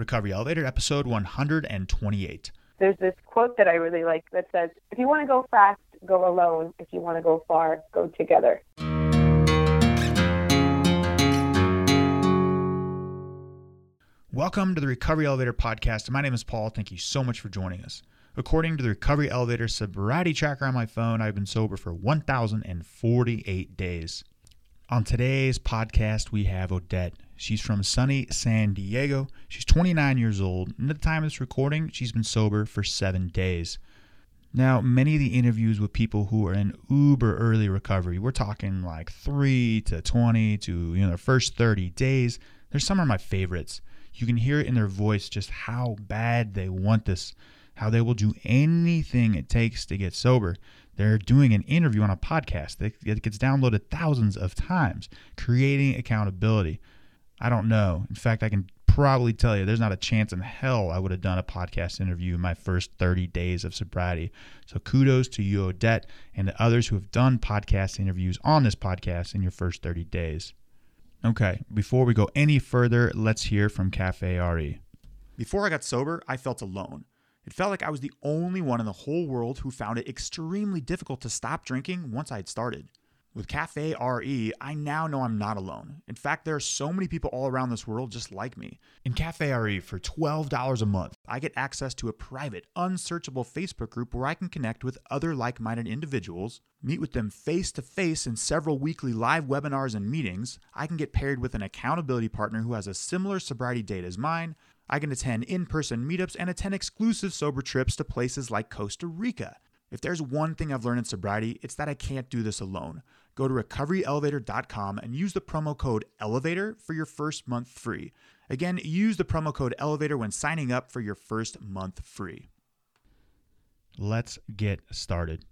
Recovery Elevator, episode 128. There's this quote that I really like that says, If you want to go fast, go alone. If you want to go far, go together. Welcome to the Recovery Elevator podcast. My name is Paul. Thank you so much for joining us. According to the Recovery Elevator sobriety tracker on my phone, I've been sober for 1,048 days. On today's podcast, we have Odette. She's from sunny San Diego. She's 29 years old, and at the time of this recording, she's been sober for seven days. Now, many of the interviews with people who are in uber early recovery, we're talking like 3 to 20 to, you know, the first 30 days. There's some of my favorites. You can hear it in their voice just how bad they want this, how they will do anything it takes to get sober. They're doing an interview on a podcast that gets downloaded thousands of times, creating accountability. I don't know. In fact, I can probably tell you there's not a chance in hell I would have done a podcast interview in my first 30 days of sobriety. So kudos to you, Odette, and to others who have done podcast interviews on this podcast in your first 30 days. Okay, before we go any further, let's hear from Cafe RE. Before I got sober, I felt alone. It felt like I was the only one in the whole world who found it extremely difficult to stop drinking once I had started. With Cafe RE, I now know I'm not alone. In fact, there are so many people all around this world just like me. In Cafe RE, for $12 a month, I get access to a private, unsearchable Facebook group where I can connect with other like minded individuals, meet with them face to face in several weekly live webinars and meetings. I can get paired with an accountability partner who has a similar sobriety date as mine. I can attend in person meetups and attend exclusive sober trips to places like Costa Rica. If there's one thing I've learned in sobriety, it's that I can't do this alone. Go to recoveryelevator.com and use the promo code ELEVATOR for your first month free. Again, use the promo code ELEVATOR when signing up for your first month free. Let's get started.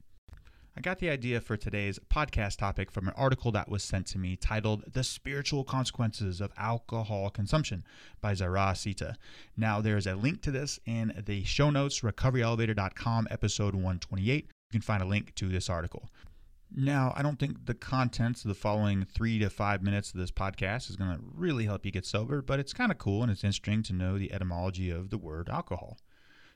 I got the idea for today's podcast topic from an article that was sent to me titled The Spiritual Consequences of Alcohol Consumption by Zahrah Sita. Now, there's a link to this in the show notes, recoveryelevator.com, episode 128. You can find a link to this article. Now, I don't think the contents of the following three to five minutes of this podcast is going to really help you get sober, but it's kind of cool and it's interesting to know the etymology of the word alcohol.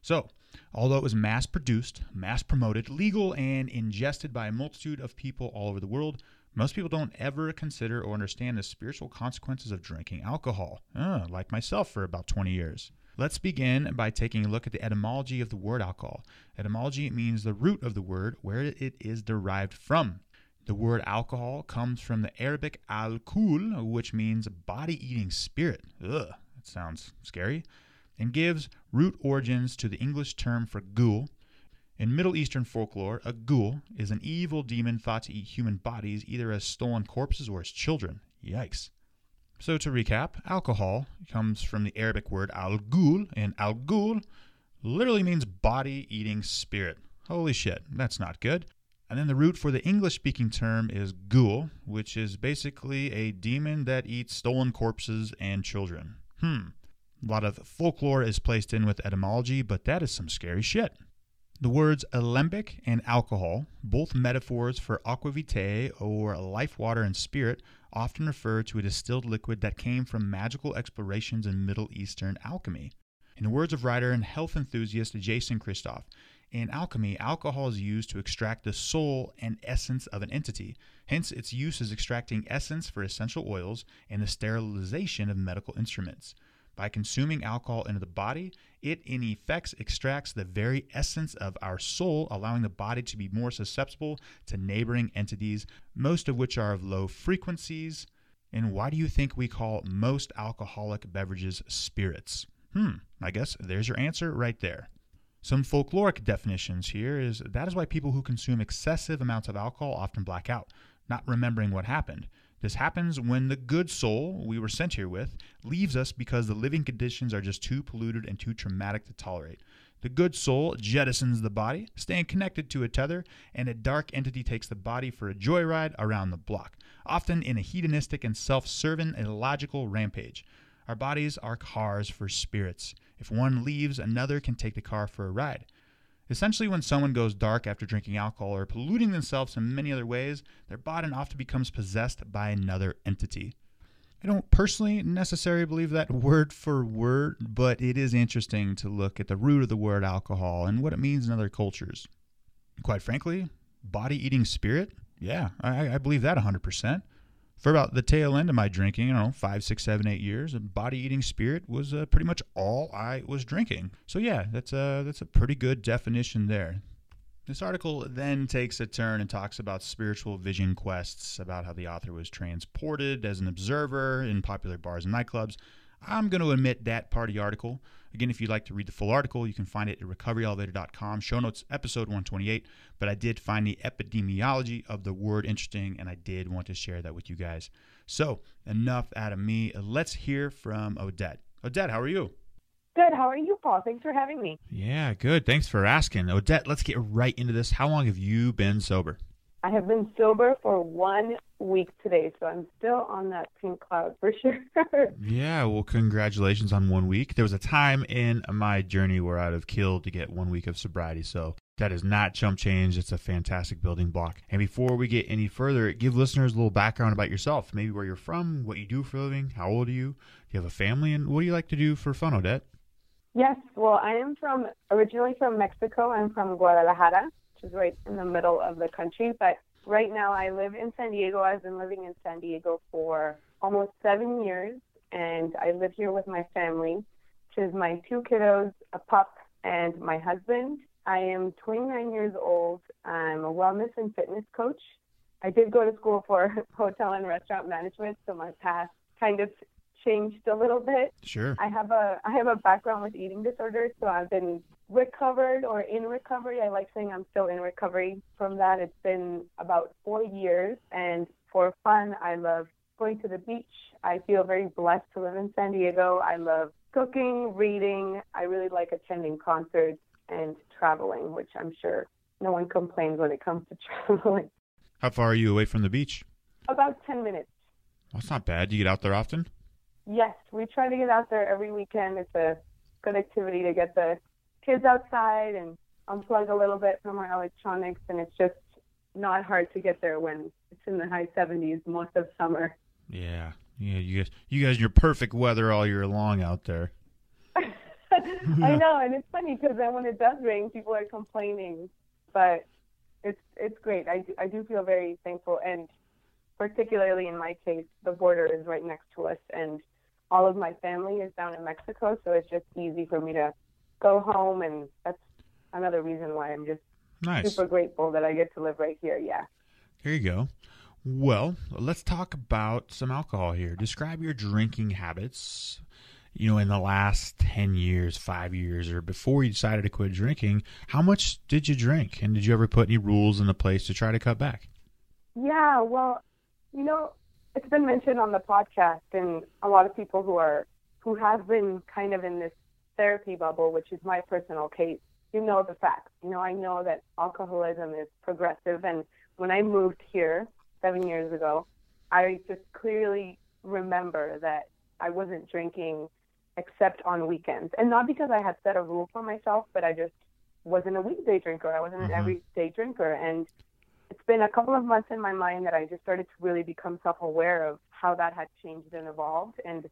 So, although it was mass produced, mass promoted, legal, and ingested by a multitude of people all over the world, most people don't ever consider or understand the spiritual consequences of drinking alcohol, uh, like myself for about 20 years. Let's begin by taking a look at the etymology of the word alcohol. Etymology means the root of the word, where it is derived from. The word alcohol comes from the Arabic al-kuhl, which means body eating spirit. Ugh, that sounds scary and gives root origins to the English term for ghoul. In Middle Eastern folklore, a ghoul is an evil demon thought to eat human bodies either as stolen corpses or as children. Yikes. So, to recap, alcohol comes from the Arabic word al ghul, and al ghul literally means body eating spirit. Holy shit, that's not good. And then the root for the English speaking term is ghoul, which is basically a demon that eats stolen corpses and children. Hmm. A lot of folklore is placed in with etymology, but that is some scary shit. The words alembic and alcohol, both metaphors for aqua vitae or life water and spirit, often refer to a distilled liquid that came from magical explorations in Middle Eastern alchemy. In the words of writer and health enthusiast Jason Christoff, in alchemy, alcohol is used to extract the soul and essence of an entity. Hence, its use is extracting essence for essential oils and the sterilization of medical instruments. By consuming alcohol into the body, it in effect extracts the very essence of our soul, allowing the body to be more susceptible to neighboring entities, most of which are of low frequencies. And why do you think we call most alcoholic beverages spirits? Hmm, I guess there's your answer right there. Some folkloric definitions here is that is why people who consume excessive amounts of alcohol often black out, not remembering what happened. This happens when the good soul we were sent here with leaves us because the living conditions are just too polluted and too traumatic to tolerate. The good soul jettisons the body, staying connected to a tether, and a dark entity takes the body for a joyride around the block, often in a hedonistic and self serving illogical rampage. Our bodies are cars for spirits. If one leaves, another can take the car for a ride. Essentially, when someone goes dark after drinking alcohol or polluting themselves in many other ways, their body often becomes possessed by another entity. I don't personally necessarily believe that word for word, but it is interesting to look at the root of the word alcohol and what it means in other cultures. Quite frankly, body eating spirit, yeah, I, I believe that 100%. For about the tail end of my drinking, I don't know, five, six, seven, eight years, a body eating spirit was uh, pretty much all I was drinking. So yeah, that's a that's a pretty good definition there. This article then takes a turn and talks about spiritual vision quests, about how the author was transported as an observer in popular bars and nightclubs. I'm going to omit that part of the article. Again, if you'd like to read the full article, you can find it at recoveryelevator.com, show notes, episode 128. But I did find the epidemiology of the word interesting, and I did want to share that with you guys. So, enough out of me. Let's hear from Odette. Odette, how are you? Good. How are you, Paul? Thanks for having me. Yeah, good. Thanks for asking. Odette, let's get right into this. How long have you been sober? I have been sober for one week today, so I'm still on that pink cloud for sure. yeah, well, congratulations on one week. There was a time in my journey where I'd have killed to get one week of sobriety, so that is not chump change. It's a fantastic building block. And before we get any further, give listeners a little background about yourself. Maybe where you're from, what you do for a living, how old are you, do you have a family, and what do you like to do for fun, Odette? Yes, well, I am from originally from Mexico. I'm from Guadalajara, is right in the middle of the country. But right now, I live in San Diego. I've been living in San Diego for almost seven years, and I live here with my family, which is my two kiddos, a pup, and my husband. I am 29 years old. I'm a wellness and fitness coach. I did go to school for hotel and restaurant management, so my past kind of changed a little bit. Sure. I have a I have a background with eating disorders, so I've been recovered or in recovery. I like saying I'm still in recovery from that. It's been about four years, and for fun, I love going to the beach. I feel very blessed to live in San Diego. I love cooking, reading. I really like attending concerts and traveling, which I'm sure no one complains when it comes to traveling. How far are you away from the beach? About 10 minutes. That's not bad. Do you get out there often? Yes, we try to get out there every weekend. It's a good activity to get the kids outside and unplug a little bit from our electronics, and it's just not hard to get there when it's in the high 70s most of summer. Yeah, yeah, you guys, you guys, your perfect weather all year long out there. I know, and it's funny because then when it does rain, people are complaining, but it's it's great. I do, I do feel very thankful, and particularly in my case, the border is right next to us, and all of my family is down in Mexico, so it's just easy for me to go home, and that's another reason why I'm just nice. super grateful that I get to live right here. Yeah. Here you go. Well, let's talk about some alcohol here. Describe your drinking habits. You know, in the last 10 years, five years, or before you decided to quit drinking, how much did you drink? And did you ever put any rules in the place to try to cut back? Yeah, well, you know, it's been mentioned on the podcast, and a lot of people who are who have been kind of in this therapy bubble, which is my personal case, you know the facts. You know, I know that alcoholism is progressive, and when I moved here seven years ago, I just clearly remember that I wasn't drinking except on weekends, and not because I had set a rule for myself, but I just wasn't a weekday drinker. I wasn't Mhm. an everyday drinker, and it's been a couple of months in my mind that I just started to really become self-aware of how that had changed and evolved. And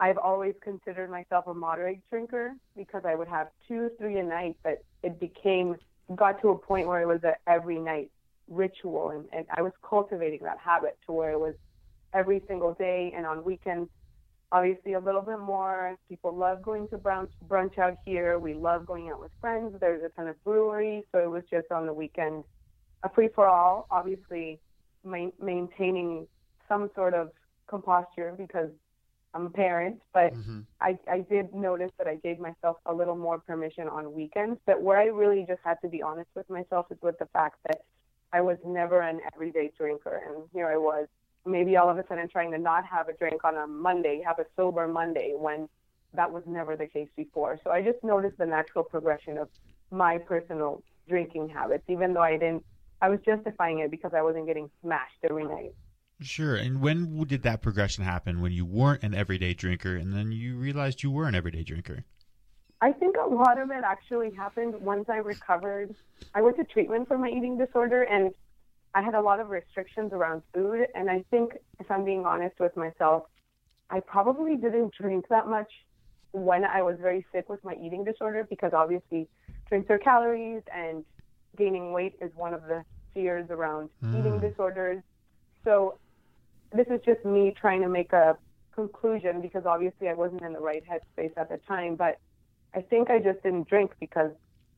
I've always considered myself a moderate drinker because I would have two, three a night, but it became got to a point where it was a every night ritual, and, and I was cultivating that habit to where it was every single day and on weekends. Obviously, a little bit more. People love going to brunch, brunch out here. We love going out with friends. There's a ton of breweries, so it was just on the weekend a free for all, obviously ma- maintaining some sort of composture because I'm a parent, but Mm-hmm. I, I did notice that I gave myself a little more permission on weekends. But where I really just had to be honest with myself is with the fact that I was never an everyday drinker. And here I was, maybe all of a sudden trying to not have a drink on a Monday, have a sober Monday when that was never the case before. So I just noticed the natural progression of my personal drinking habits, even though I didn't I was justifying it because I wasn't getting smashed every night. Sure. And when did that progression happen? When you weren't an everyday drinker, and then you realized you were an everyday drinker? I think a lot of it actually happened once I recovered. I went to treatment for my eating disorder, and I had a lot of restrictions around food. And I think, if I'm being honest with myself, I probably didn't drink that much when I was very sick with my eating disorder because obviously drinks are calories and gaining weight is one of the fears around mm. eating disorders. So this is just me trying to make a conclusion because obviously I wasn't in the right headspace at the time, but I think I just didn't drink because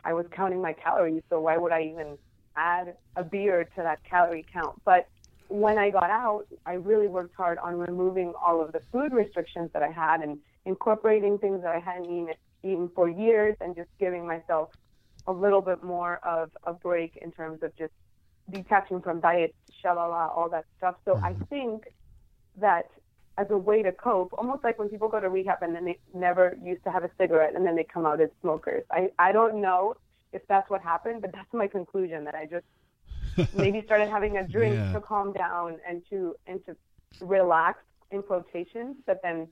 I was counting my calories. So why would I even add a beer to that calorie count? But when I got out, I really worked hard on removing all of the food restrictions that I had and incorporating things that I hadn't eaten, eaten for years and just giving myself a little bit more of a break in terms of just detaching from diet, shalala, all that stuff. So I mm-hmm. think that as a way to cope, almost like when people go to rehab and then they never used to have a cigarette and then they come out as smokers. I, I don't know if that's what happened, but that's my conclusion that I just maybe started having a drink yeah. to calm down and to and to relax in quotations, but then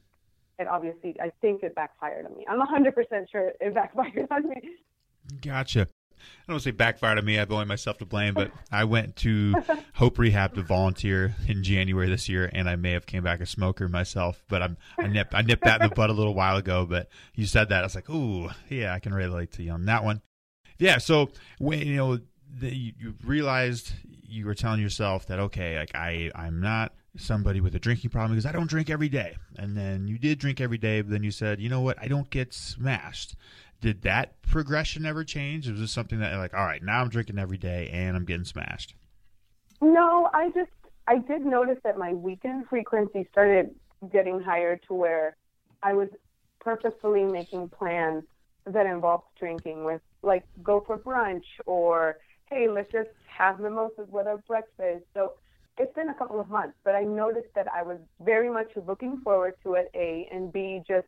it obviously I think it backfired on me. I'm 100% sure it backfired on me. Gotcha. I don't want to say backfired on me. I've only myself to blame, but I went to Hope Rehab to volunteer in January this year, and I may have came back a smoker myself. But I'm I nipped I nipped that in the bud a little while ago. But you said that I was like, ooh, yeah, I can relate to you on that one. Yeah. So when you know the, you realized you were telling yourself that okay, like I I'm not somebody with a drinking problem because I don't drink every day. And then you did drink every day, but then you said, you know what, I don't get smashed did that progression ever change? Was this something that like, all right, now I'm drinking every day and I'm getting smashed? No, I just I did notice that my weekend frequency started getting higher to where I was purposefully making plans that involved drinking with like go for brunch or hey, let's just have mimosas with our breakfast. So it's been a couple of months, but I noticed that I was very much looking forward to it, A, and B, just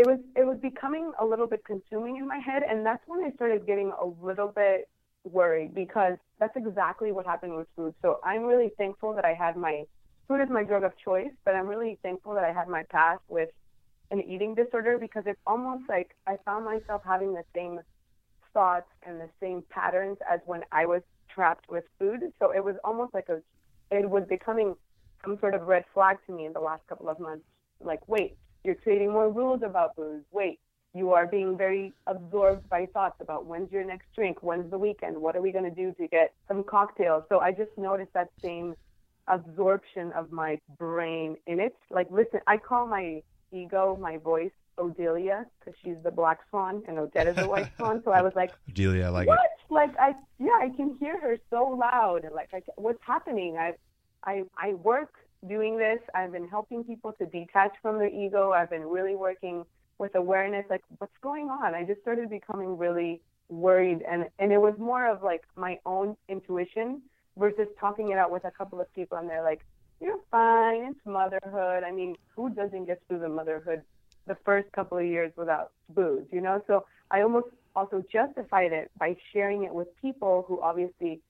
it was it was becoming a little bit consuming in my head and that's when I started getting a little bit worried because that's exactly what happened with food. So I'm really thankful that I had my food is my drug of choice, but I'm really thankful that I had my past with an eating disorder because it's almost like I found myself having the same thoughts and the same patterns as when I was trapped with food. So it was almost like a it was becoming some sort of red flag to me in the last couple of months. Like, wait, you're creating more rules about booze. Wait, you are being very absorbed by thoughts about when's your next drink, when's the weekend, what are we going to do to get some cocktails. So I just noticed that same absorption of my brain in it. Like, listen, I call my ego, my voice, Odelia, because she's the black swan and Odette is the white swan. So I was like, Odelia, I like what? it. Like, I yeah, I can hear her so loud. Like, I, what's happening? I I I work doing this. I've been helping people to detach from their ego. I've been really working with awareness, like what's going on. I just started becoming really worried, and and it was more of like my own intuition versus talking it out with a couple of people, and they're like, "You're fine. It's motherhood. I mean, who doesn't get through the motherhood the first couple of years without booze, you know?" So I almost also justified it by sharing it with people who obviously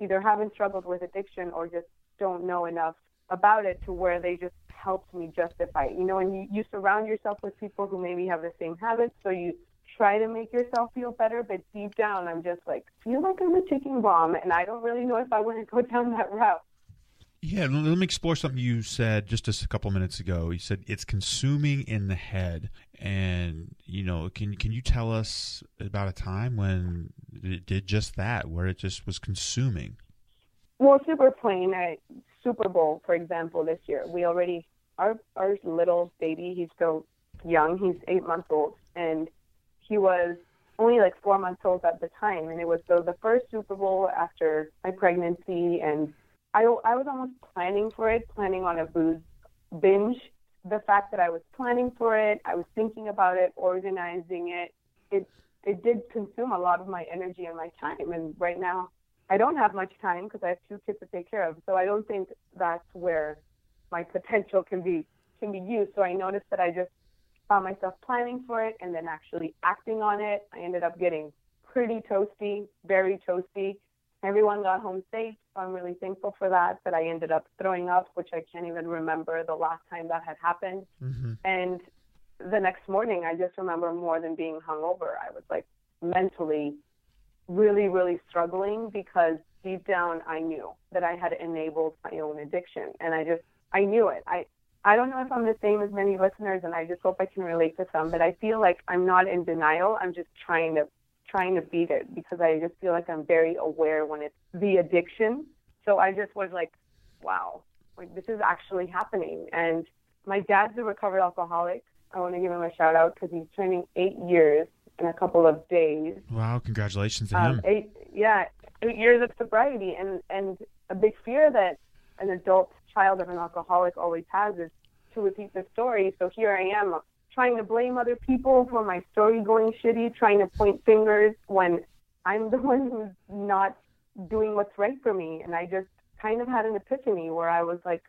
either haven't struggled with addiction or just don't know enough about it to where they just helped me justify it. You know, and you, you surround yourself with people who maybe have the same habits, so you try to make yourself feel better, but deep down, I'm just like, feel like I'm a ticking bomb, and I don't really know if I want to go down that route. Yeah, let me explore something you said just a couple minutes ago. You said it's consuming in the head, and you know, can can you tell us about a time when it did just that, where it just was consuming? Well, super plain. I, Super Bowl, for example, this year, we already our our little baby, he's still young, he's eight months old, and he was only like four months old at the time, and it was the the first Super Bowl after my pregnancy, and I I was almost planning for it, planning on a booze binge. The fact that I was planning for it, I was thinking about it, organizing it, it it did consume a lot of my energy and my time, and right now I don't have much time because I have two kids to take care of. So I don't think that's where my potential can be can be used. So I noticed that I just found myself planning for it and then actually acting on it. I ended up getting pretty toasty, very toasty. Everyone got home safe. So I'm really thankful for that. But I ended up throwing up, which I can't even remember the last time that had happened. Mm-hmm. And the next morning, I just remember more than being hungover. I was like mentally really, really struggling because deep down I knew that I had enabled my own addiction. And I just, I knew it. I, I don't know if I'm the same as many listeners, and I just hope I can relate to some. But I feel like I'm not in denial. I'm just trying to trying to beat it because I just feel like I'm very aware when it's the addiction. So I just was like, wow, like this is actually happening. And my dad's a recovered alcoholic. I want to give him a shout out because he's training eight years in a couple of days. Wow, congratulations to um, him. Eight, yeah, eight years of sobriety, and and a big fear that an adult child of an alcoholic always has is to repeat the story. So here I am trying to blame other people for my story going shitty, trying to point fingers when I'm the one who's not doing what's right for me. And I just kind of had an epiphany where I was like,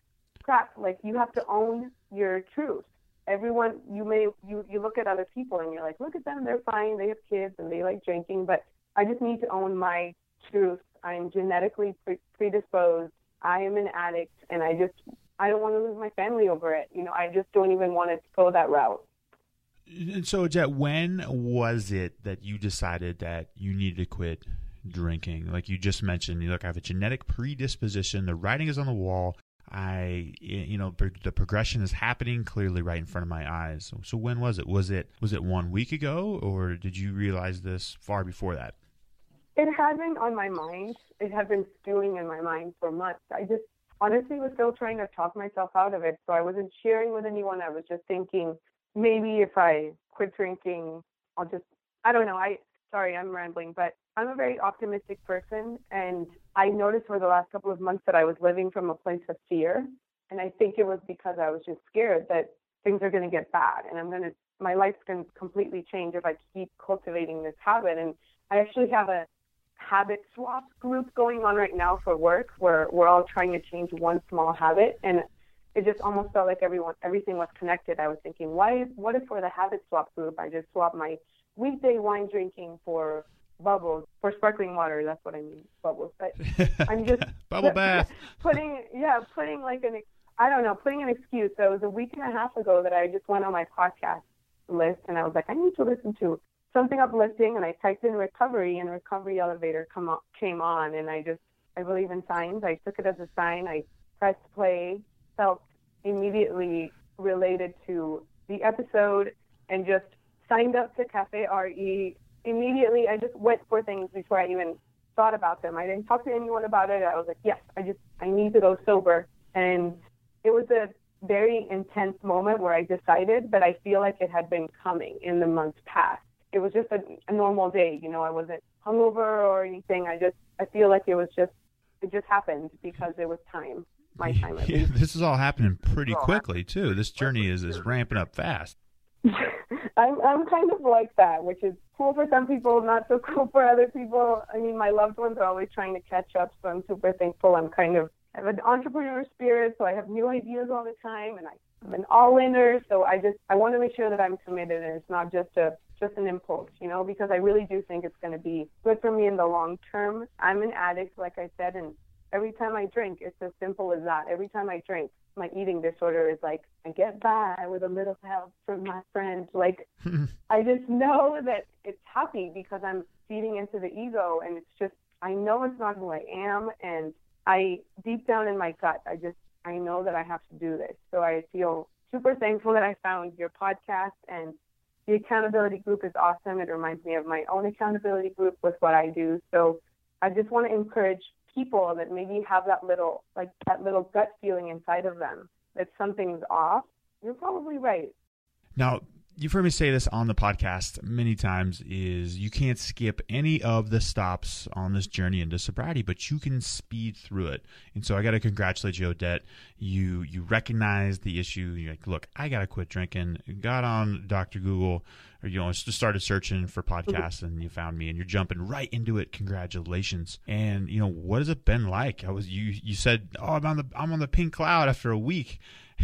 crap, like you have to own your truth. Everyone, you may, you, you look at other people and you're like, look at them, they're fine, they have kids and they like drinking, but I just need to own my truth. I'm genetically pre- predisposed. I am an addict and I just, I don't want to lose my family over it. You know, I just don't even want to go that route. And so, Jet, when was it that you decided that you needed to quit drinking? Like you just mentioned, you look, I have a genetic predisposition. The writing is on the wall. I, you know, the progression is happening clearly right in front of my eyes. So, when was it? Was it was it one week ago, or did you realize this far before that? It had been on my mind. It had been stewing in my mind for months. I just honestly was still trying to talk myself out of it. So I wasn't sharing with anyone. I was just thinking, maybe if I quit drinking, I'll just, I don't know. I, sorry, I'm rambling, but I'm a very optimistic person. And I noticed for the last couple of months that I was living from a place of fear. And I think it was because I was just scared that things are going to get bad and I'm going to, my life's going to completely change if I keep cultivating this habit. And I actually have a habit swap group going on right now for work where we're all trying to change one small habit. And it just almost felt like everyone everything was connected. I was thinking, why what if for the habit swap group I just swap my weekday wine drinking for bubbles for sparkling water. That's what I mean, bubbles. But I'm just bubble bath. putting yeah, putting like an I don't know, putting an excuse. So it was a week and a half ago that I just went on my podcast list and I was like, I need to listen to something uplifting, and I typed in recovery, and recovery elevator come on, came on, and I just I believe in signs. I took it as a sign. I pressed play, felt immediately related to the episode, and just signed up to Cafe RE. Immediately, I just went for things before I even thought about them. I didn't talk to anyone about it. I was like, yes, I just I need to go sober, and it was a very intense moment where I decided, but I feel like it had been coming in the months past it was just a, a normal day. You know, I wasn't hungover or anything. I just I feel like it was just it just happened because it was time. My time. Yeah, this is all happening pretty quickly too. This journey is is ramping up fast. I'm I'm kind of like that, which is cool for some people, not so cool for other people. I mean, my loved ones are always trying to catch up, so I'm super thankful. I'm kind of I have an entrepreneur spirit, so I have new ideas all the time, and I, I'm an all-inner. So I just I want to make sure that I'm committed, and it's not just a just an impulse, you know, because I really do think it's going to be good for me in the long term. I'm an addict, like I said, and every time I drink, it's as simple as that. Every time I drink, my eating disorder is like, I get by with a little help from my friends. Like, I just know that it's happy because I'm feeding into the ego, and it's just, I know it's not who I am, and I, deep down in my gut, I just, I know that I have to do this. So I feel super thankful that I found your podcast and the accountability group is awesome. It reminds me of my own accountability group with what I do. So I just want to encourage people that maybe have that little like that little gut feeling inside of them that something's off. You're probably right. Now, you've heard me say this on the podcast many times is you can't skip any of the stops on this journey into sobriety but you can speed through it. And so i got to congratulate you odette. You you recognize the issue. You're like look i gotta quit drinking. Got on dr google or you know just started searching for podcasts and you found me and you're jumping right into it. Congratulations. And you know what has it been like? I was you you said oh i'm on the i'm on the pink cloud after a week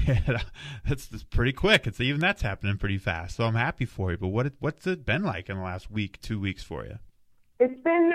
that's, that's pretty quick. It's even that's happening pretty fast. So I'm happy for you. But what what's it been like in the last week, two weeks for you? It's been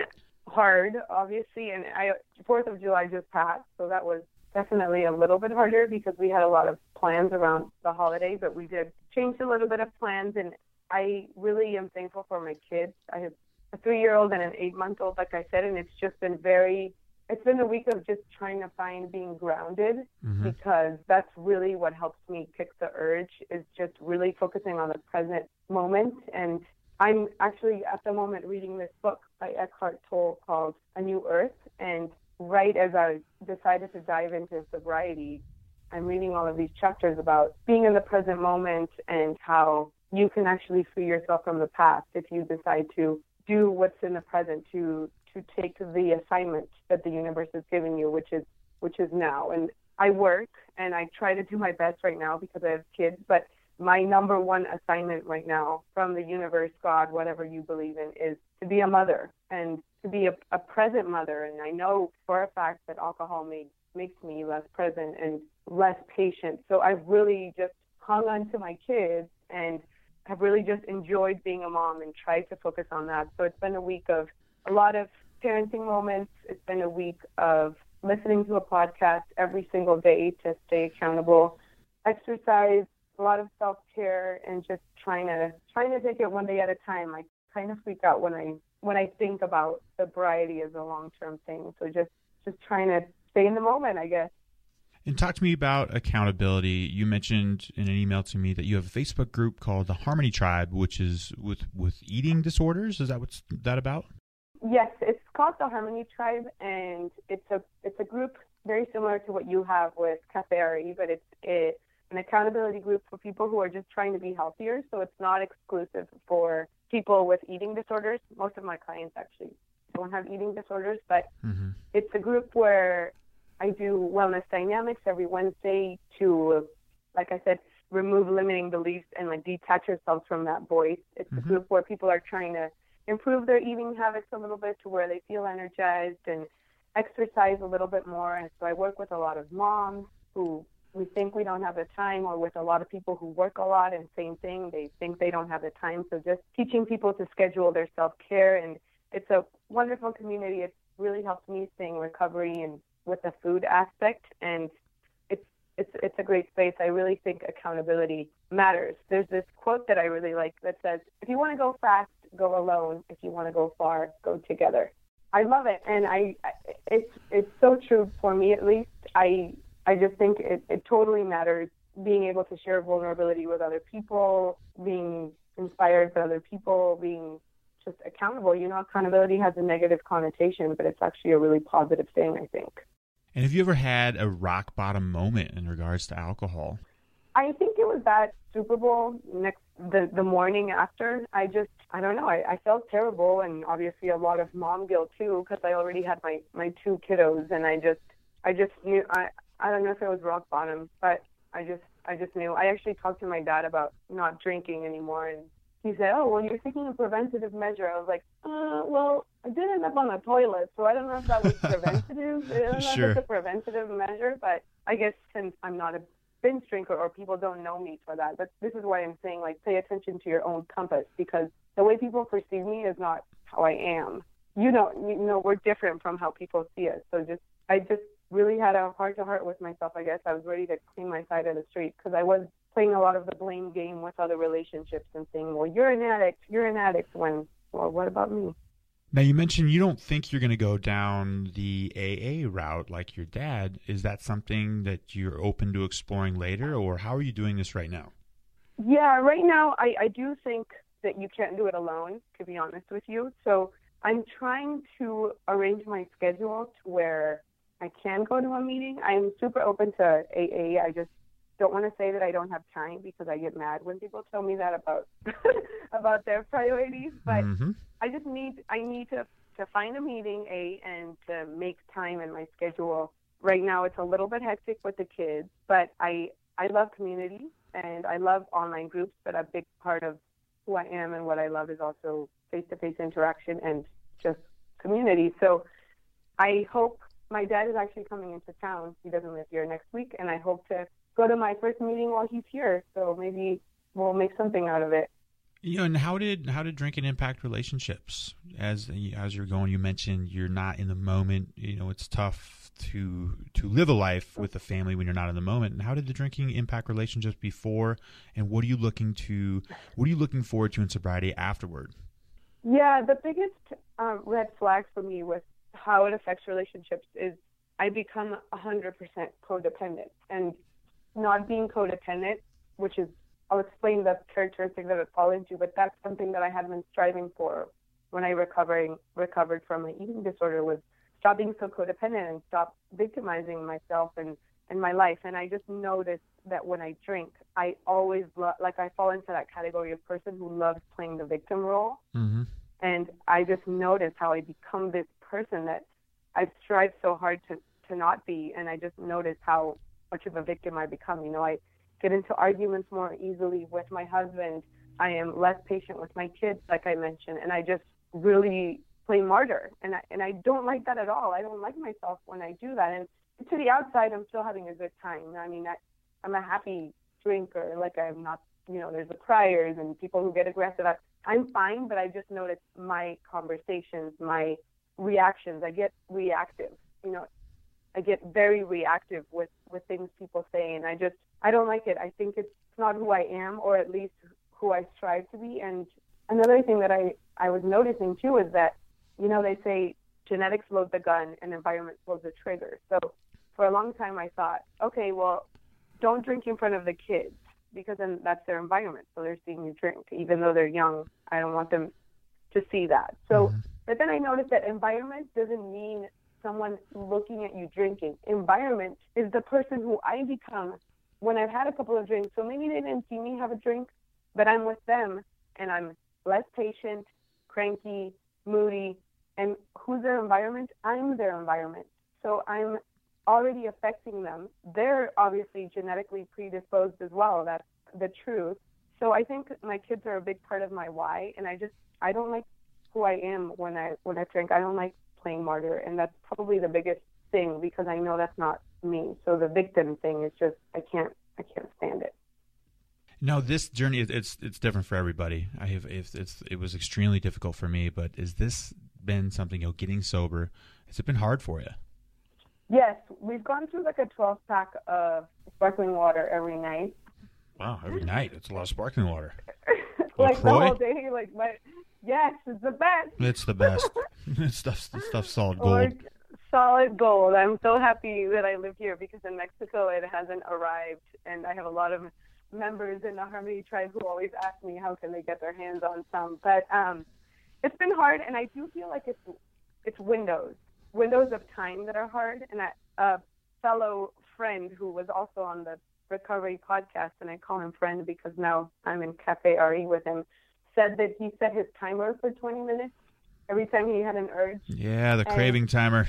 hard, obviously, and I Fourth of July just passed, so that was definitely a little bit harder because we had a lot of plans around the holiday, but we did change a little bit of plans, and I really am thankful for my kids. I have a three-year-old and an eight-month-old, like I said, and it's just been very it's been a week of just trying to find being grounded Mhm. because that's really what helps me kick the urge is just really focusing on the present moment and I'm actually at the moment reading this book by Eckhart Tolle called A New Earth and right as I decided to dive into sobriety I'm reading all of these chapters about being in the present moment and how you can actually free yourself from the past if you decide to do what's in the present to to take the assignment that the universe is giving you which is which is now. And I work and I try to do my best right now because I have kids but my number one assignment right now from the universe God whatever you believe in is to be a mother and to be a, a present mother. And I know for a fact that alcohol makes makes me less present and less patient. So I've really just hung on to my kids and have really just enjoyed being a mom and tried to focus on that. So it's been a week of a lot of parenting moments. It's been a week of listening to a podcast every single day to stay accountable, exercise, a lot of self care, and just trying to trying to take it one day at a time. I kind of freak out when I when I think about sobriety as a long term thing. So just just trying to stay in the moment, I guess. And talk to me about accountability. You mentioned in an email to me that you have a Facebook group called the Harmony Tribe, which is with with eating disorders. Is that what's that about? Yes, it's called the Harmony Tribe, and it's a it's a group very similar to what you have with Cafe RE, but it's a, an accountability group for people who are just trying to be healthier. So it's not exclusive for people with eating disorders. Most of my clients actually don't have eating disorders, but Mm-hmm. it's a group where I do wellness dynamics every Wednesday to, like I said, remove limiting beliefs and like detach yourselves from that voice. It's Mhm. a group where people are trying to improve their eating habits a little bit to where they feel energized and exercise a little bit more. And so I work with a lot of moms who we think we don't have the time, or with a lot of people who work a lot and same thing, they think they don't have the time. So just teaching people to schedule their self care and it's a wonderful community. It's really helped me in recovery and with the food aspect and it's it's a great space. I really think accountability matters. There's this quote that I really like that says, "If you want to go fast, go alone. If you want to go far, go together." I love it, and I- it's it's so true for me at least. I I just think it, it totally matters being able to share vulnerability with other people, being inspired by other people, being just accountable. You know, accountability has a negative connotation, but it's actually a really positive thing, I think. And have you ever had a rock bottom moment in regards to alcohol? I think it was that Super Bowl next the the morning after. I just I don't know. I, I felt terrible and obviously a lot of mom guilt too because I already had my my two kiddos and I just I just knew I I don't know if it was rock bottom, but I just I just knew. I actually talked to my dad about not drinking anymore and he said, "Oh, well, you're taking a preventative measure." I was like, "Uh, well, I did end up on the toilet, so I don't know if that was preventative. I don't know Sure. if it's a preventative measure, but I guess since I'm not a binge drinker or people don't know me for that. But this is why I'm saying like pay attention to your own compass because the way people perceive me is not how I am. You know, you know, we're different from how people see us. So just I just really had a heart to heart with myself. I guess I was ready to clean my side of the street because I was playing a lot of the blame game with other relationships and saying, "Well, you're an addict. You're an addict." When, well, what about me? Now you mentioned you don't think you're going to go down the AA route like your dad. Is that something that you're open to exploring later, or how are you doing this right now? Yeah, right now I, I do think that you can't do it alone, to be honest with you. So I'm trying to arrange my schedule to where I can go to a meeting. I'm super open to AA. I just don't want to say that I don't have time because I get mad when people tell me that about about their priorities. But Mhm. I just need I need to to find a meeting a and to make time in my schedule. Right now it's a little bit hectic with the kids, but I I love community and I love online groups, but a big part of who I am and what I love is also face-to-face interaction and just community. So I hope my dad is actually coming into town. He doesn't live here next week, and I hope to go to my first meeting while he's here. So maybe we'll make something out of it. You know, and how did how did drinking impact relationships? As as you're going, you mentioned you're not in the moment. You know, it's tough to to live a life with a family when you're not in the moment. And how did the drinking impact relationships before? And what are you looking to what are you looking forward to in sobriety afterward? Yeah, the biggest uh, red flag for me with how it affects relationships is I become 100% codependent. And not being codependent, which is, I'll explain the characteristic that it fall into, but that's something that I had been striving for when I recovering recovered from my eating disorder was stop being so codependent and stop victimizing myself and and my life. And I just noticed that when I drink, I always lo- like I fall into that category of person who loves playing the victim role. Mm-hmm. And I just noticed how I become this person that I've strived so hard to to not be. And I just noticed how much of a victim I become. You know, I get into arguments more easily with my husband. I am less patient with my kids, like I mentioned, and I just really play martyr. And I and I don't like that at all. I don't like myself when I do that. And to the outside, I'm still having a good time. I mean, I, I'm a happy drinker. Like I'm not, you know, there's the criers and people who get aggressive. I, I'm fine, but I just notice my conversations, my reactions. I get reactive. You know, I get very reactive with with things people say, and I just I don't like it. I think it's not who I am, or at least who I strive to be. And another thing that I I was noticing too is that you know they say genetics load the gun and environment loads the trigger. So for a long time I thought, okay, well, don't drink in front of the kids because then that's their environment. So they're seeing you drink, even though they're young. I don't want them to see that. So, Mhm. but then I noticed that environment doesn't mean someone looking at you drinking. Environment is the person who I become when I've had a couple of drinks. So maybe they didn't see me have a drink, but I'm with them and I'm less patient, cranky, moody. And who's their environment? I'm their environment. So I'm already affecting them. They're obviously genetically predisposed as well. That's the truth. So I think my kids are a big part of my why, and I just I don't like who I am when I when I drink. I don't like playing martyr, and that's probably the biggest thing because I know that's not me. So the victim thing is just I can't I can't stand it. No, this journey it's it's different for everybody. I have it's, it's it was extremely difficult for me, but is this been something you know getting sober? Has it been hard for you? Yes, we've gone through like a 12 pack of sparkling water every night. Wow, every night it's a lot of sparkling water. like the whole day. Like my yes, it's the best. It's the best. stuff stuff solid Or gold. solid gold. I'm so happy that I live here because in Mexico it hasn't arrived, and I have a lot of members in the Harmony tribe who always ask me how can they get their hands on some. But um, it's been hard, and I do feel like it's it's windows, windows of time that are hard. And I, a fellow friend who was also on the recovery podcast, and I call him friend because now I'm in Cafe RE with him, said that he set his timer for 20 minutes every time he had an urge. Yeah, the and- craving timer.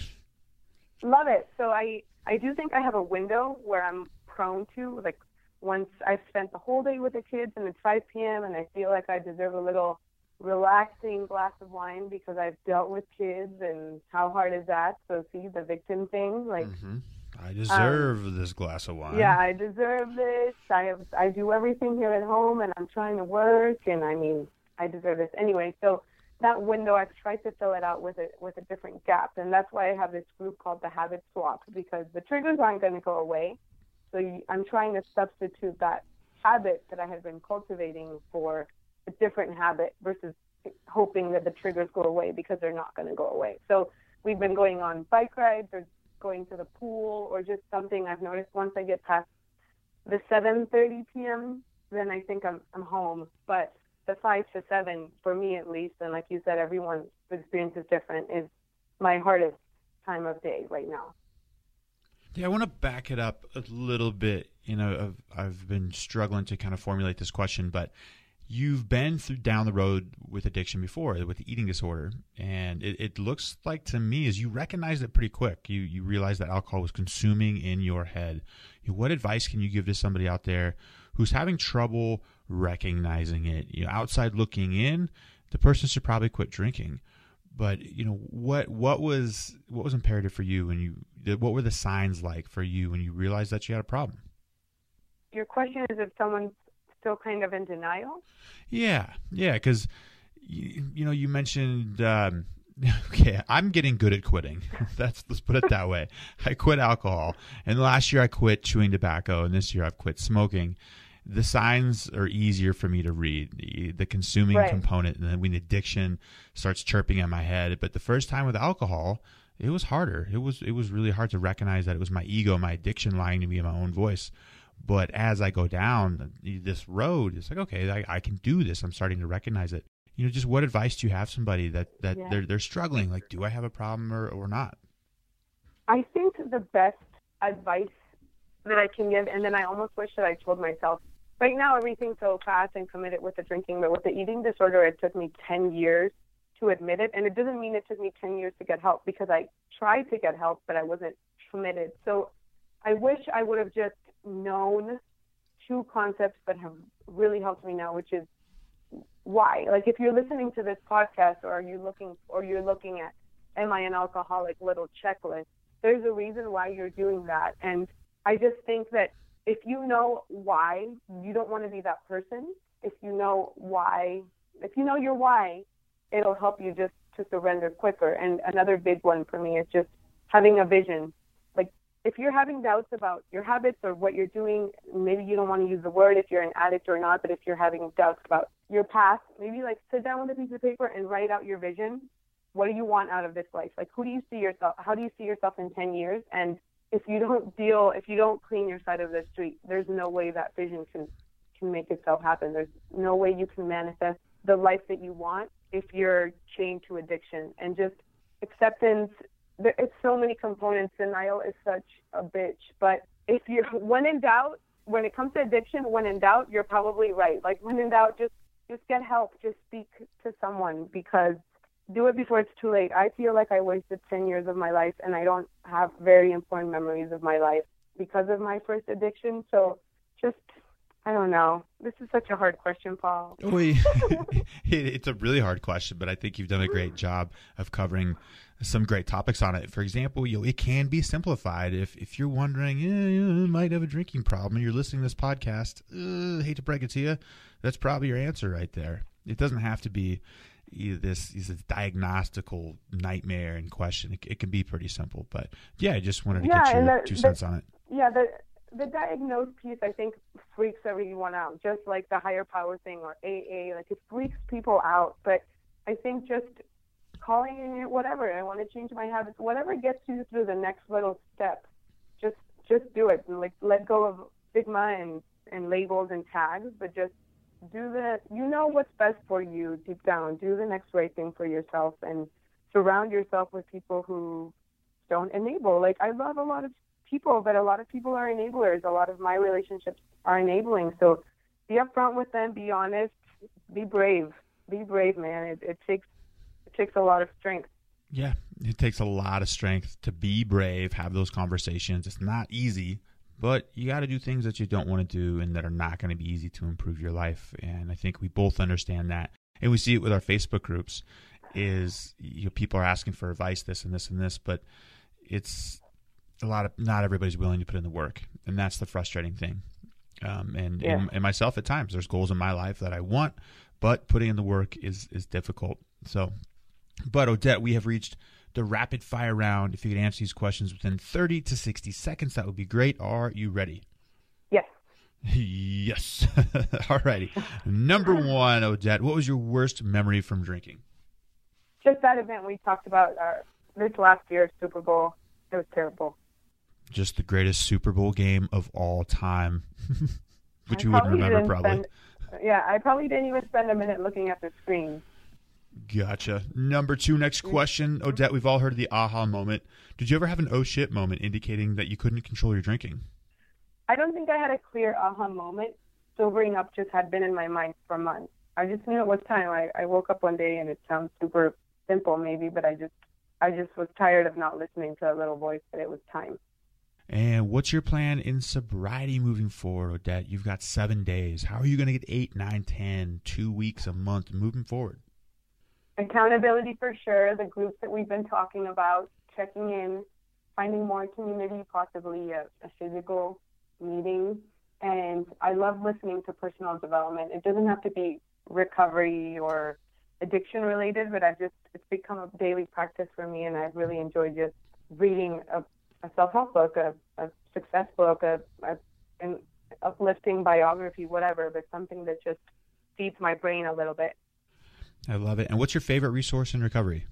Love it. So I I do think I have a window where I'm prone to like once I've spent the whole day with the kids and it's 5 p.m. and I feel like I deserve a little relaxing glass of wine because I've dealt with kids and how hard is that? So see the victim thing like hmm I um, deserve this glass of wine. yeah, I deserve this. I have I do everything here at home and I'm trying to work and I mean I deserve this anyway. So that window I've tried to fill it out with a with a different gap and that's why I have this group called the habit swap because the triggers aren't going to go away. So you, I'm trying to substitute that habit that I had been cultivating for a different habit versus hoping that the triggers go away because they're not going to go away. So we've been going on bike rides or going to the pool or just something I've noticed once I get past the 7:30 p.m. then I think I'm I'm home. But the 5 to 7 for me at least and like you said everyone's experience is different is my hardest time of day right now. Yeah, I want to back it up a little bit. You know, I've, I've been struggling to kind of formulate this question, but you've been through down the road with addiction before, with the eating disorder, and it, it looks like to me is you recognized it pretty quick. You you realized that alcohol was consuming in your head. What advice can you give to somebody out there who's having trouble recognizing it? You know, outside looking in, the person should probably quit drinking but you know what what was what was imperative for you when you what were the signs like for you when you realized that you had a problem Your question is if someone's still kind of in denial? yeah yeah because you, you know you mentioned um okay i'm getting good at quitting that's let's put it that way i quit alcohol and last year i quit chewing tobacco and this year i've quit smoking the signs are easier for me to read the, consuming Right. component and then when addiction starts chirping in my head but the first time with alcohol it was harder. It was it was really hard to recognize that it was my ego, my addiction lying to me in my own voice. But as I go down this road, it's like okay, I, I can do this. I'm starting to recognize it. You know, just what advice do you have somebody that that yeah. they're they're struggling? Like, do I have a problem or or not? I think the best advice that I can give, and then I almost wish that I told myself. Right now, everything's so fast and committed with the drinking, but with the eating disorder, it took me 10 years to admit it. And it doesn't mean it took me 10 years to get help because I tried to get help, but I wasn't committed. So I wish I would have just known two concepts that have really helped me now, which is why. Like if you're listening to this podcast or you looking or you're looking at am I an alcoholic little checklist, there's a reason why you're doing that. And I just think that if you know why you don't want to be that person, if you know why, if you know your why, it'll help you just to surrender quicker. And another big one for me is just having a vision. If you're having doubts about your habits or what you're doing, maybe you don't want to use the word if you're an addict or not, but if you're having doubts about your past, maybe like sit down with a piece of paper and write out your vision. What do you want out of this life? Like who do you see yourself? How do you see yourself in 10 years? And if you don't deal, if you don't clean your side of the street, there's no way that vision can can make itself happen. There's no way you can manifest the life that you want if you're chained to addiction. And just acceptance, there, it's so many components. Denial is such a bitch. But if you're when in doubt, when it comes to addiction, when in doubt, you're probably right. Like when in doubt, just just get help. Just speak to someone because do it before it's too late. I feel like I wasted 10 years of my life and I don't have very important memories of my life because of my first addiction. So just, I don't know. This is such a hard question, Paul. We, it's a really hard question, but I think you've done a great job of covering some great topics on it. For example, you know, it can be simplified. If if you're wondering, yeah, you might have a drinking problem, and you're listening to this podcast, uh, hate to break it to you, that's probably your answer right there. It doesn't have to be this is a diagnostical nightmare in question. It, it, can be pretty simple, but yeah, I just wanted to yeah, get your the, two cents on it. Yeah, the the diagnosed piece I think freaks everyone out, just like the higher power thing or AA. Like it freaks people out, but I think just calling whatever. I want to change my habits. Whatever gets you through the next little step, just just do it. Like let go of stigma and and labels and tags, but just do the you know what's best for you deep down do the next right thing for yourself and surround yourself with people who don't enable like i love a lot of people but a lot of people are enablers a lot of my relationships are enabling so be upfront with them be honest be brave be brave man it, it takes takes a lot of strength yeah it takes a lot of strength to be brave have those conversations it's not easy but you got to do things that you don't want to do and that are not going to be easy to improve your life. And I think we both understand that. And we see it with our Facebook groups is you know, people are asking for advice, this and this and this, but it's a lot of not everybody's willing to put in the work, and that's the frustrating thing. Um, and, yeah. and, and myself at times, there's goals in my life that I want, but putting in the work is is difficult. So, but Odette, we have reached the rapid fire round. If you could answer these questions within 30 to 60 seconds, that would be great. Are you ready? Yes. Yes. All righty. Number one, Odette, what was your worst memory from drinking? Just that event we talked about uh, this last year, Super Bowl. It was terrible. Just the greatest Super Bowl game of all time, which I you wouldn't remember probably. Spend, yeah, I probably didn't even spend a minute looking at the screen. Gotcha. Number two, next question. Odette, we've all heard of the aha moment. Did you ever have an oh shit moment indicating that you couldn't control your drinking? I don't think I had a clear aha moment. Sobering up just had been in my mind for months. I just knew it was time. I, I woke up one day and it sounds super simple maybe, but I just I just was tired of not listening to that little voice that it was time. And what's your plan in sobriety moving forward, Odette? You've got seven days. How are you going to get eight, nine, ten, two weeks, a month moving forward? Accountability for sure. The groups that we've been talking about, checking in, finding more community, possibly a, a physical meeting. And I love listening to personal development. It doesn't have to be recovery or addiction related, but I've just it's become a daily practice for me, and I've really enjoyed just reading a, a self help book, a, a success book, a, a an uplifting biography, whatever, but something that just feeds my brain a little bit. I love it. And what's your favorite resource in recovery?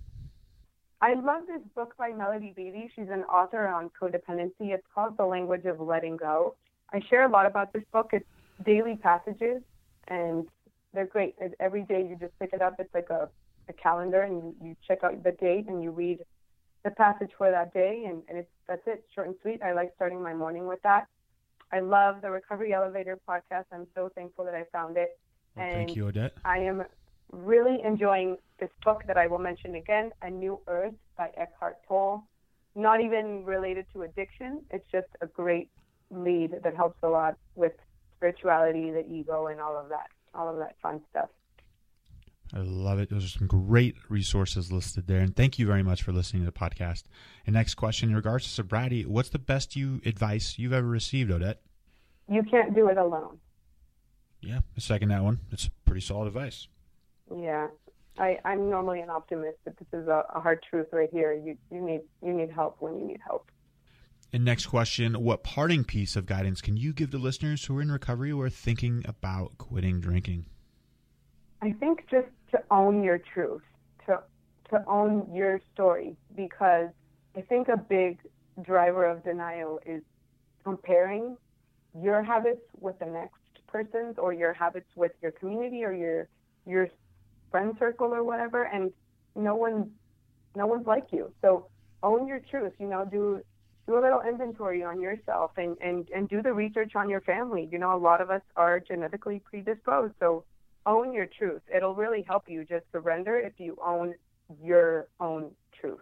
I love this book by Melody Beattie. She's an author on codependency. It's called The Language of Letting Go. I share a lot about this book. It's daily passages, and they're great. Every day you just pick it up. It's like a, a calendar, and you, you check out the date and you read the passage for that day, and, and it's that's it, short and sweet. I like starting my morning with that. I love the Recovery Elevator podcast. I'm so thankful that I found it. Well, and thank you, Odette. I am really enjoying this book that I will mention again, A New Earth by Eckhart Tolle. Not even related to addiction. It's just a great lead that helps a lot with spirituality, the ego, and all of that, all of that fun stuff. I love it. Those are some great resources listed there. And thank you very much for listening to the podcast. And next question in regards to sobriety, what's the best you advice you've ever received, Odette? You can't do it alone. Yeah, I second that one. It's pretty solid advice. Yeah, I, I'm normally an optimist, but this is a, a hard truth right here. You you need you need help when you need help. And next question: What parting piece of guidance can you give to listeners who are in recovery or thinking about quitting drinking? I think just to own your truth, to to own your story, because I think a big driver of denial is comparing your habits with the next person's or your habits with your community or your your friend circle or whatever, and no one, no one's like you. So own your truth. You know, do do a little inventory on yourself and and and do the research on your family. You know, a lot of us are genetically predisposed, so own your truth. It'll really help you just surrender if you own your own truth.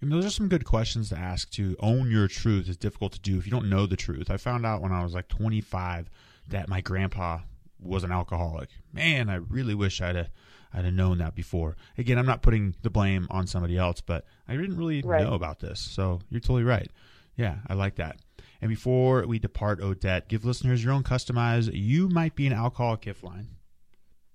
And those are some good questions to ask. To own your truth is difficult to do if you don't know the truth. I found out when I was like 25 that my grandpa was an alcoholic. Man, I really wish I'd have I'd have known that before. Again, I'm not putting the blame on somebody else, but I didn't really right. know about this. So you're totally right. Yeah, I like that. And before we depart, Odette, give listeners your own customized "You might be an alcoholic" gift line.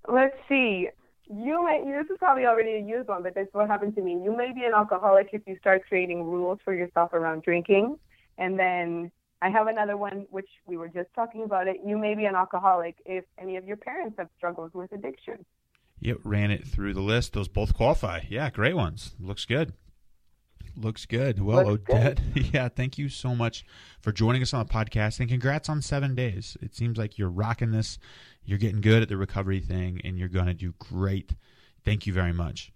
Let's see. You may. This is probably already a used one, but this is what happened to me. You may be an alcoholic if you start creating rules for yourself around drinking, and then I have another one, which we were just talking about it. You may be an alcoholic if any of your parents have struggled with addiction. Yep, ran it through the list. Those both qualify. Yeah, great ones. Looks good. Looks good. Well, Looks Odette, good. yeah, thank you so much for joining us on the podcast and congrats on seven days. It seems like you're rocking this. You're getting good at the recovery thing and you're going to do great. Thank you very much.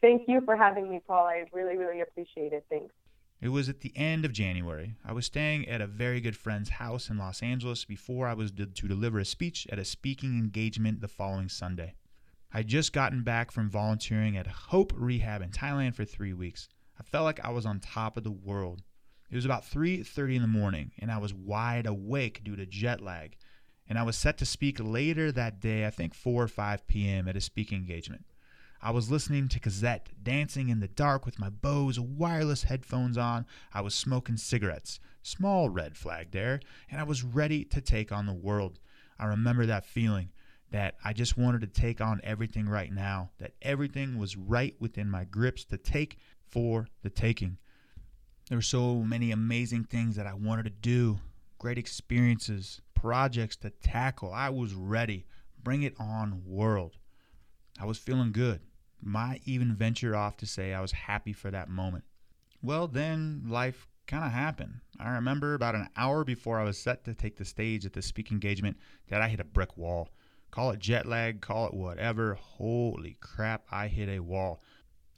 Thank you for having me, Paul. I really, really appreciate it. Thanks. It was at the end of January. I was staying at a very good friend's house in Los Angeles before I was to deliver a speech at a speaking engagement the following Sunday. I'd just gotten back from volunteering at Hope Rehab in Thailand for three weeks. I felt like I was on top of the world. It was about 3:30 in the morning, and I was wide awake due to jet lag. And I was set to speak later that day, I think 4 or 5 p.m. at a speaking engagement. I was listening to Cassette, dancing in the dark with my Bose wireless headphones on. I was smoking cigarettes, small red flag there, and I was ready to take on the world. I remember that feeling that I just wanted to take on everything right now, that everything was right within my grips to take for the taking. There were so many amazing things that I wanted to do, great experiences, projects to tackle. I was ready. Bring it on, world. I was feeling good. Might even venture off to say I was happy for that moment. Well, then life kind of happened. I remember about an hour before I was set to take the stage at the speaking engagement that I hit a brick wall. Call it jet lag, call it whatever. Holy crap, I hit a wall.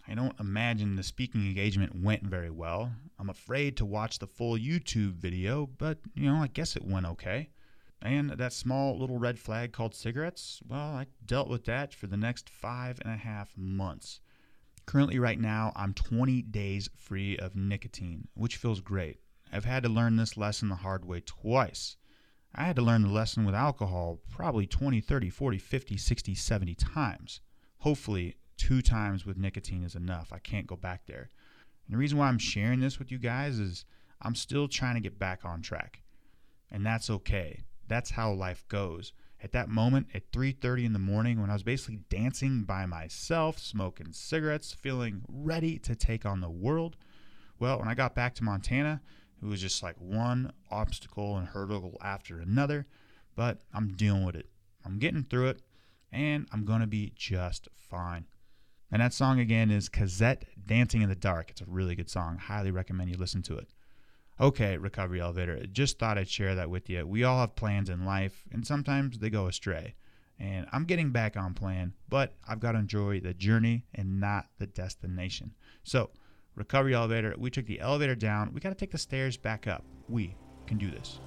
I don't imagine the speaking engagement went very well. I'm afraid to watch the full YouTube video, but you know, I guess it went okay. And that small little red flag called cigarettes, well, I dealt with that for the next five and a half months. Currently, right now, I'm 20 days free of nicotine, which feels great. I've had to learn this lesson the hard way twice. I had to learn the lesson with alcohol probably 20, 30, 40, 50, 60, 70 times. Hopefully, two times with nicotine is enough. I can't go back there. And the reason why I'm sharing this with you guys is I'm still trying to get back on track. And that's okay. That's how life goes. At that moment at 3:30 in the morning when I was basically dancing by myself, smoking cigarettes, feeling ready to take on the world, well, when I got back to Montana, it was just like one obstacle and hurdle after another, but I'm dealing with it. I'm getting through it, and I'm going to be just fine. And that song again is Cassette Dancing in the Dark. It's a really good song. Highly recommend you listen to it. Okay, Recovery Elevator, just thought I'd share that with you. We all have plans in life, and sometimes they go astray. And I'm getting back on plan, but I've got to enjoy the journey and not the destination. So, Recovery Elevator, we took the elevator down. We got to take the stairs back up. We can do this.